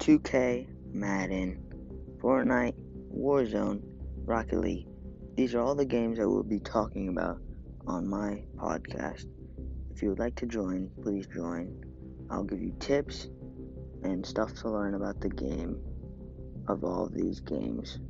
2K, Madden, Fortnite, Warzone, Rocket League. These are all the games I will be talking about on my podcast. If you would like to join, please join. I'll give you tips and stuff to learn about the game of all these games.